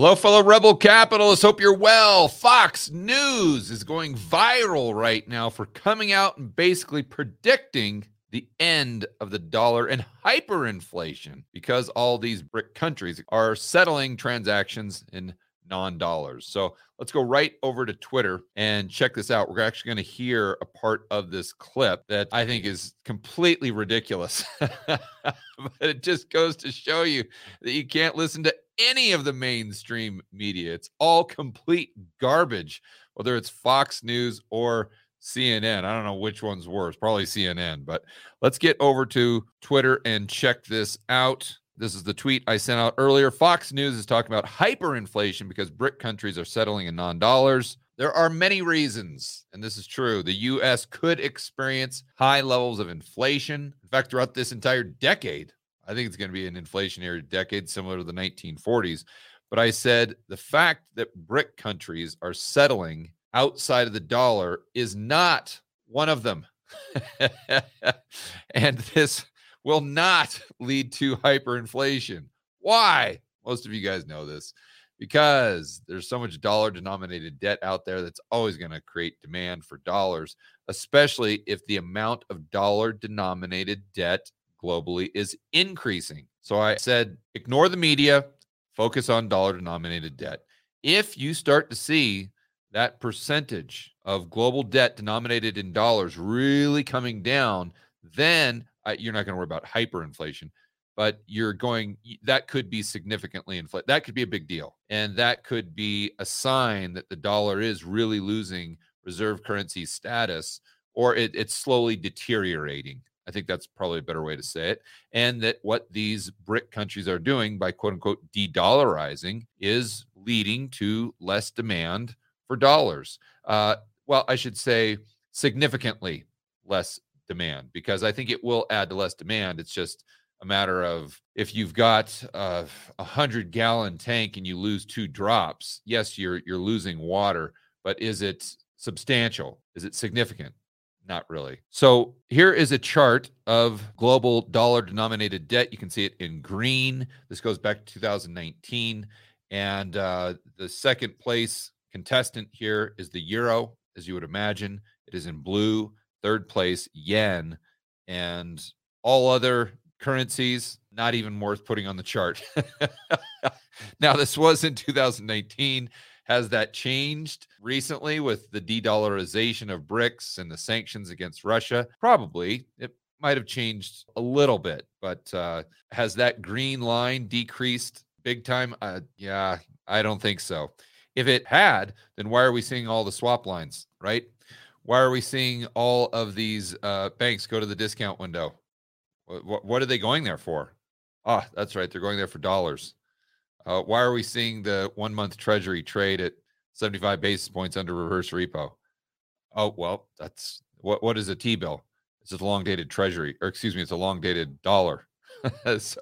Hello, fellow rebel capitalists. Hope you're well. Fox News is going viral right now for coming out and basically predicting the end of the dollar and hyperinflation because all these BRIC countries are settling transactions in non dollars. So let's go right over to Twitter and check this out. We're actually going to hear a part of this clip that I think is completely ridiculous. but it just goes to show you that you can't listen to any of the mainstream media. It's all complete garbage, whether it's Fox News or CNN. I don't know which one's worse, probably CNN. But let's get over to Twitter and check this out. This is the tweet I sent out earlier. Fox News is talking about hyperinflation because BRIC countries are settling in non dollars. There are many reasons, and this is true. The US could experience high levels of inflation. In fact, throughout this entire decade, I think it's going to be an inflationary decade similar to the 1940s. But I said the fact that BRIC countries are settling outside of the dollar is not one of them. and this will not lead to hyperinflation. Why? Most of you guys know this because there's so much dollar denominated debt out there that's always going to create demand for dollars, especially if the amount of dollar denominated debt globally is increasing. So I said, ignore the media, focus on dollar denominated debt. If you start to see that percentage of global debt denominated in dollars really coming down, then you're not going to worry about hyperinflation, but you're going, that could be significantly inflated. That could be a big deal. And that could be a sign that the dollar is really losing reserve currency status or it, it's slowly deteriorating. I think that's probably a better way to say it. And that what these BRIC countries are doing by quote unquote de dollarizing is leading to less demand for dollars. Uh, well, I should say significantly less demand because I think it will add to less demand. It's just a matter of if you've got a hundred gallon tank and you lose two drops, yes, you're you're losing water, but is it substantial? Is it significant? Not really. So here is a chart of global dollar denominated debt. You can see it in green. This goes back to 2019. And uh, the second place contestant here is the euro, as you would imagine. It is in blue third place yen, and all other currencies not even worth putting on the chart. now, this was in 2019. Has that changed recently with the de dollarization of BRICS and the sanctions against Russia? Probably. It might have changed a little bit, but uh, has that green line decreased big time? Uh, yeah, I don't think so. If it had, then why are we seeing all the swap lines, right? Why are we seeing all of these uh, banks go to the discount window? What, what, are they going there for? Ah, that's right. They're going there for dollars. Uh, why are we seeing the one month treasury trade at 75 basis points under reverse repo? Oh, well, that's what, what is a T bill? It's a long dated treasury, or excuse me, it's a long dated dollar. so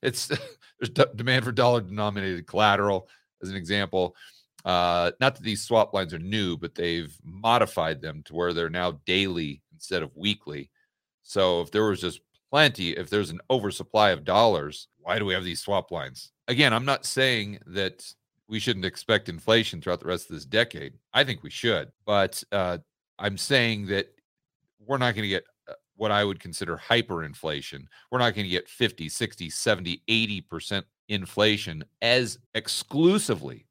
it's there's d- demand for dollar denominated collateral as an example. Uh, not that these swap lines are new, but they've modified them to where they're now daily instead of weekly. So if there was just plenty, if there's an oversupply of dollars, why do we have these swap lines? Again, I'm not saying that we shouldn't expect inflation throughout the rest of this decade. I think we should, but uh, I'm saying that we're not going to get uh, what I would consider hyperinflation. We're not going to get 50, 60, 70, 80% inflation as exclusively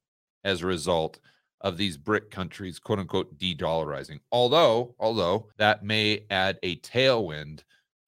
as a result of these BRIC countries, quote unquote, de-dollarizing. Although, although that may add a tailwind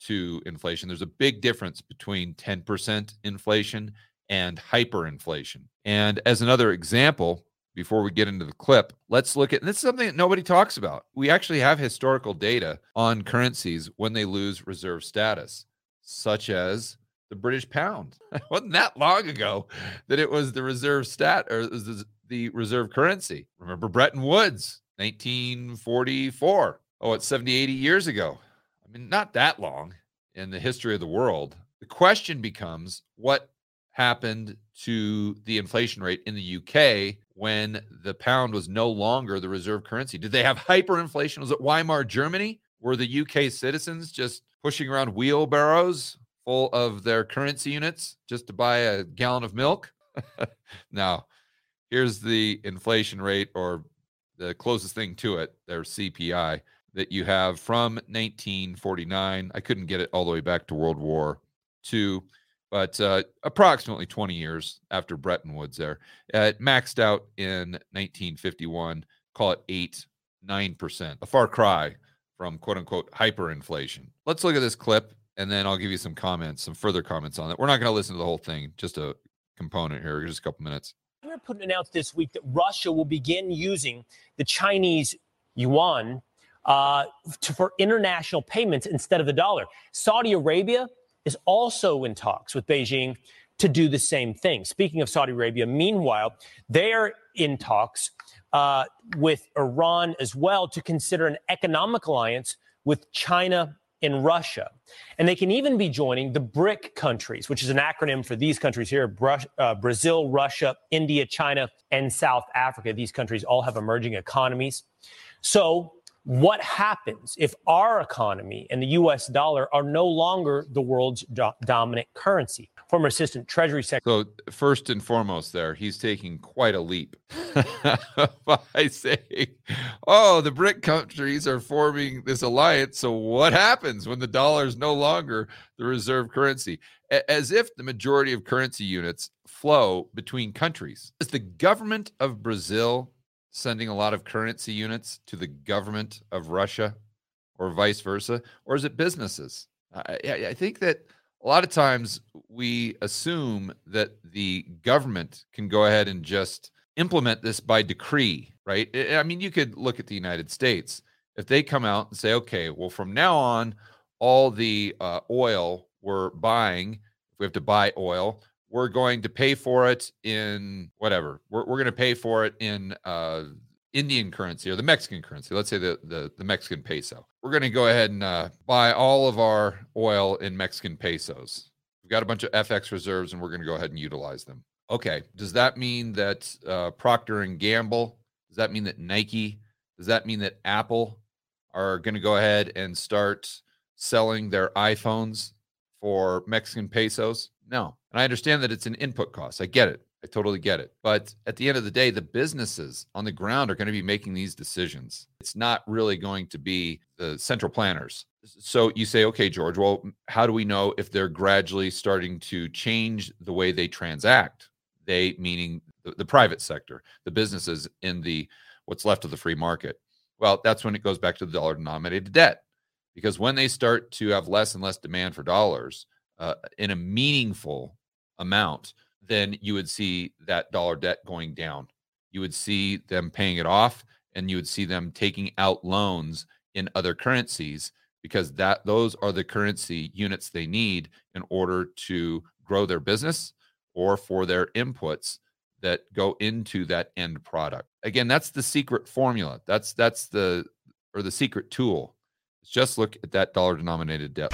to inflation, there's a big difference between 10% inflation and hyperinflation. And as another example, before we get into the clip, let's look at this is something that nobody talks about. We actually have historical data on currencies when they lose reserve status, such as the British pound. it wasn't that long ago that it was the reserve stat or the the reserve currency. Remember Bretton Woods, 1944. Oh, it's 70, 80 years ago. I mean, not that long in the history of the world. The question becomes what happened to the inflation rate in the UK when the pound was no longer the reserve currency? Did they have hyperinflation? Was it Weimar Germany? Were the UK citizens just pushing around wheelbarrows full of their currency units just to buy a gallon of milk? no, Here's the inflation rate or the closest thing to it, their CPI that you have from 1949. I couldn't get it all the way back to World War II, but uh, approximately 20 years after Bretton Woods there. Uh, it maxed out in 1951, call it 8, 9%, a far cry from quote unquote hyperinflation. Let's look at this clip and then I'll give you some comments, some further comments on it. We're not going to listen to the whole thing, just a component here, just a couple minutes. Putin announced this week that Russia will begin using the Chinese yuan uh, to, for international payments instead of the dollar. Saudi Arabia is also in talks with Beijing to do the same thing. Speaking of Saudi Arabia, meanwhile, they're in talks uh, with Iran as well to consider an economic alliance with China in Russia. And they can even be joining the BRIC countries, which is an acronym for these countries here uh, Brazil, Russia, India, China, and South Africa. These countries all have emerging economies. So, what happens if our economy and the US dollar are no longer the world's do- dominant currency? Former Assistant Treasury Secretary. So, first and foremost, there, he's taking quite a leap by saying, oh, the BRIC countries are forming this alliance. So, what happens when the dollar is no longer the reserve currency? As if the majority of currency units flow between countries. Is the government of Brazil sending a lot of currency units to the government of Russia or vice versa? Or is it businesses? I, I think that a lot of times we assume that the government can go ahead and just implement this by decree, right? I mean, you could look at the United States. If they come out and say, okay, well, from now on, all the uh, oil we're buying, if we have to buy oil, we're going to pay for it in whatever. We're, we're going to pay for it in uh, Indian currency or the Mexican currency. Let's say the, the, the Mexican peso. We're going to go ahead and uh, buy all of our oil in Mexican pesos. We've got a bunch of FX reserves and we're going to go ahead and utilize them. Okay. Does that mean that uh, Procter and Gamble? Does that mean that Nike? Does that mean that Apple are going to go ahead and start selling their iPhones for Mexican pesos? No. And I understand that it's an input cost. I get it. I totally get it. But at the end of the day, the businesses on the ground are going to be making these decisions. It's not really going to be the central planners. So you say, okay, George, well, how do we know if they're gradually starting to change the way they transact? They, meaning the, the private sector, the businesses in the what's left of the free market. Well, that's when it goes back to the dollar denominated debt. Because when they start to have less and less demand for dollars uh, in a meaningful amount, then you would see that dollar debt going down. You would see them paying it off and you would see them taking out loans in other currencies because that those are the currency units they need in order to grow their business or for their inputs that go into that end product. Again, that's the secret formula. That's that's the or the secret tool. Just look at that dollar denominated debt.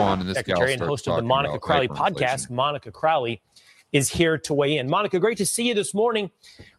On in this Secretary and host of the Monica Crowley podcast. Monica Crowley is here to weigh in. Monica, great to see you this morning.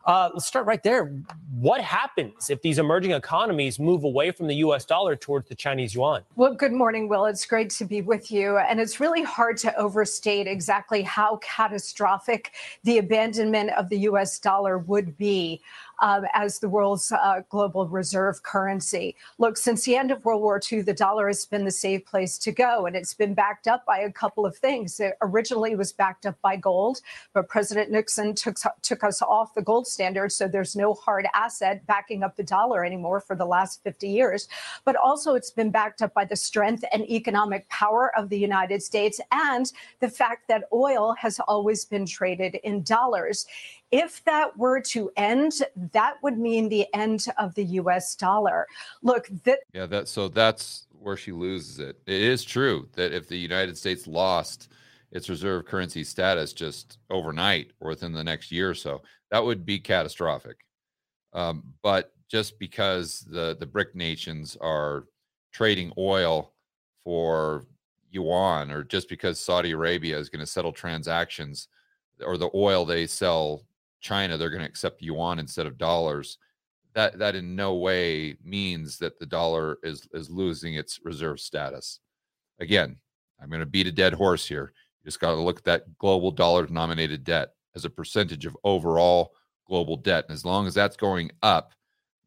Uh, let's start right there. What happens if these emerging economies move away from the US dollar towards the Chinese yuan? Well, good morning, Will. It's great to be with you. And it's really hard to overstate exactly how catastrophic the abandonment of the US dollar would be um, as the world's uh, global reserve currency. Look, since the end of World War II, the dollar has been the safe place to go, and it's been backed up by a couple of things. It originally was backed up by gold, but President Nixon took, took us off the gold standard, so there's no hard asset backing up the dollar anymore for the last 50 years. But also, it's been backed up by the strength and economic power of the United States and the fact that oil has always been traded in dollars. If that were to end, that would mean the end of the US dollar. Look, that Yeah, that so that's where she loses it. It is true that if the United States lost its reserve currency status just overnight or within the next year or so, that would be catastrophic. Um, but just because the the BRIC nations are trading oil for yuan, or just because Saudi Arabia is going to settle transactions or the oil they sell China, they're going to accept yuan instead of dollars. That that in no way means that the dollar is is losing its reserve status. Again, I'm going to beat a dead horse here. You just got to look at that global dollar denominated debt as a percentage of overall global debt. And as long as that's going up,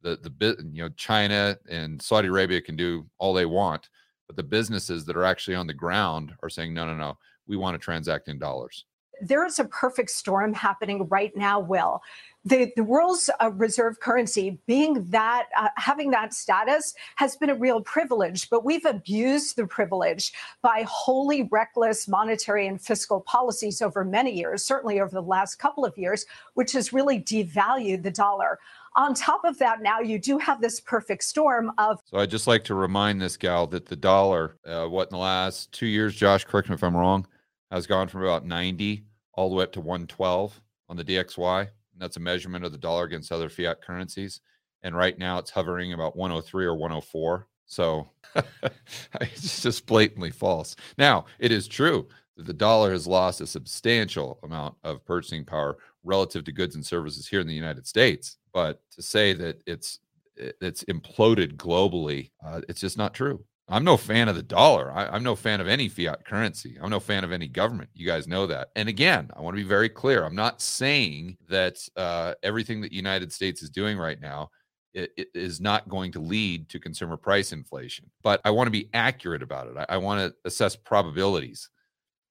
the the bit you know China and Saudi Arabia can do all they want, but the businesses that are actually on the ground are saying no, no, no, we want to transact in dollars there is a perfect storm happening right now, Will. The, the world's uh, reserve currency being that, uh, having that status has been a real privilege, but we've abused the privilege by wholly reckless monetary and fiscal policies over many years, certainly over the last couple of years, which has really devalued the dollar. On top of that, now you do have this perfect storm of. So I'd just like to remind this gal that the dollar, uh, what in the last two years, Josh, correct me if I'm wrong, has gone from about 90 all the way up to 112 on the DXY. And that's a measurement of the dollar against other fiat currencies. And right now it's hovering about 103 or 104. So it's just blatantly false. Now, it is true that the dollar has lost a substantial amount of purchasing power relative to goods and services here in the United States. But to say that it's it's imploded globally, uh, it's just not true. I'm no fan of the dollar. I, am no fan of any fiat currency. I'm no fan of any government. You guys know that. And again, I want to be very clear. I'm not saying that uh, everything that the United States is doing right now it, it is not going to lead to consumer price inflation. But I want to be accurate about it. I, I want to assess probabilities.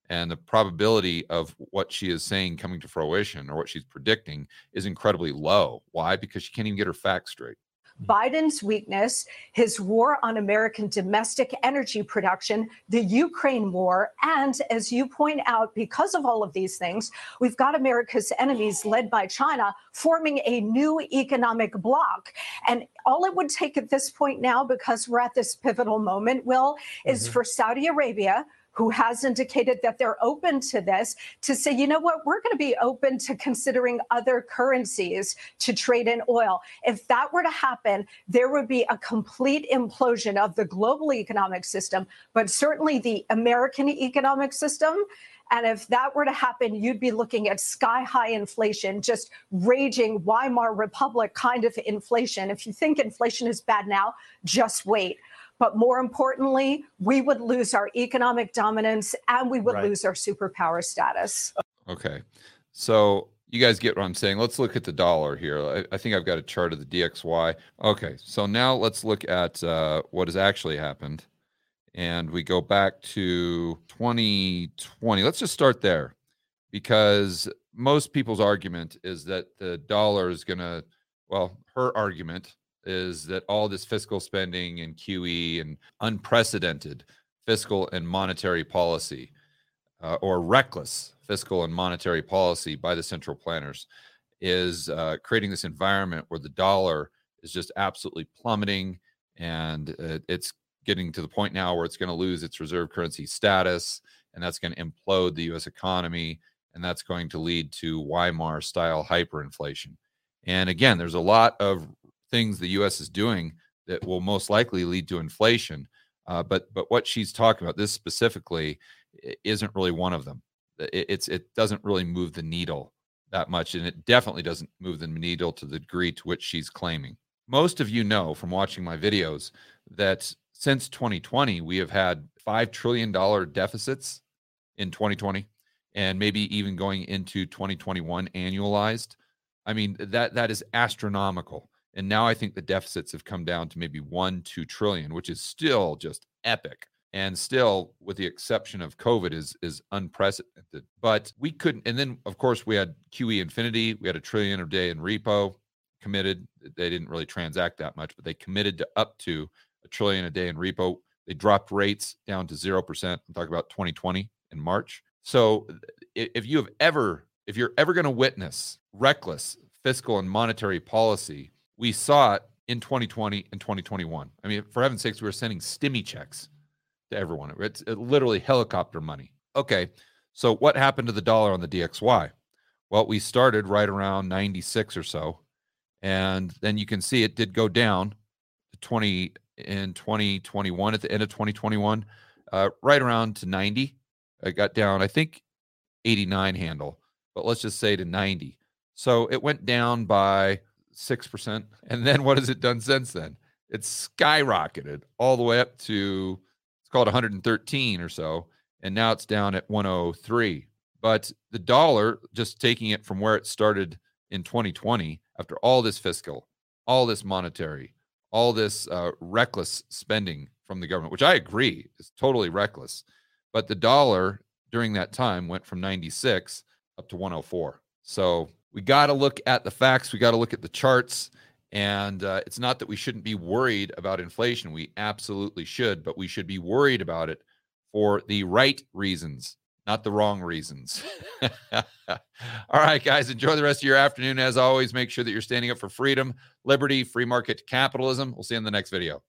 And the probability of what she is saying coming to fruition or what she's predicting is incredibly low. Why? Because she can't even get her facts straight. Biden's weakness, his war on American domestic energy production, the Ukraine war, and as you point out, because of all of these things, we've got America's enemies led by China forming a new economic bloc. And all it would take at this point now, because we're at this pivotal moment, Will, is mm-hmm. for Saudi Arabia who has indicated that they're open to this to say, you know what, we're going to be open to considering other currencies to trade in oil. If that were to happen, there would be a complete implosion of the global economic system, but certainly the American economic system. And if that were to happen, you'd be looking at sky high inflation, just raging Weimar Republic kind of inflation. If you think inflation is bad now, just wait. But more importantly, we would lose our economic dominance and we would right. lose our superpower status. Okay. So you guys get what I'm saying. Let's look at the dollar here. I, I, think I've got a chart of the DXY. Okay. So now let's look at uh, what has actually happened. And we go back to 2020. Let's just start there because most people's argument is that the dollar is going to, well, her argument is that all this fiscal spending and QE and unprecedented fiscal and monetary policy uh, or reckless fiscal and monetary policy by the central planners is uh, creating this environment where the dollar is just absolutely plummeting and uh, it's getting to the point now where it's going to lose its reserve currency status and that's going to implode the US economy and that's going to lead to Weimar style hyperinflation. And again, there's a lot of things the U.S. is doing that will most likely lead to inflation. Uh, but but what she's talking about, this specifically, isn't really one of them. It, it's it doesn't really move the needle that much, and it definitely doesn't move the needle to the degree to which she's claiming. Most of you know from watching my videos that since 2020, we have had $5 trillion deficits in 2020 and maybe even going into 2021 annualized. I mean, that that is astronomical. And now I think the deficits have come down to maybe one, two trillion, which is still just epic. And still, with the exception of COVID, is is unprecedented. But we couldn't. And then, of course, we had QE Infinity. We had a trillion a day in repo committed. They didn't really transact that much, but they committed to up to a trillion a day in repo. They dropped rates down to zero percent. I'm talking about 2020 in March. So, if you have ever, if you're ever going to witness reckless fiscal and monetary policy we saw it in 2020 and 2021. I mean, for heaven's sakes, we were sending stimmy checks to everyone. It's literally helicopter money. Okay, so what happened to the dollar on the DXY? Well, we started right around 96 or so, and then you can see it did go down 20 in 2021 at the end of 2021, uh, right around to 90. It got down, I think, 89 handle, but let's just say to 90. So it went down by 6%. And then what has it done since then? It's skyrocketed all the way up to, it's called 113 or so. And now it's down at 103. But the dollar, just taking it from where it started in 2020, after all this fiscal, all this monetary, all this uh, reckless spending from the government, which I agree is totally reckless. But the dollar during that time went from 96 up to 104. So we got to look at the facts. We got to look at the charts. And uh, it's not that we shouldn't be worried about inflation. We absolutely should, but we should be worried about it for the right reasons, not the wrong reasons. All right, guys, enjoy the rest of your afternoon. As always, make sure that you're standing up for freedom, liberty, free market capitalism. We'll see you in the next video.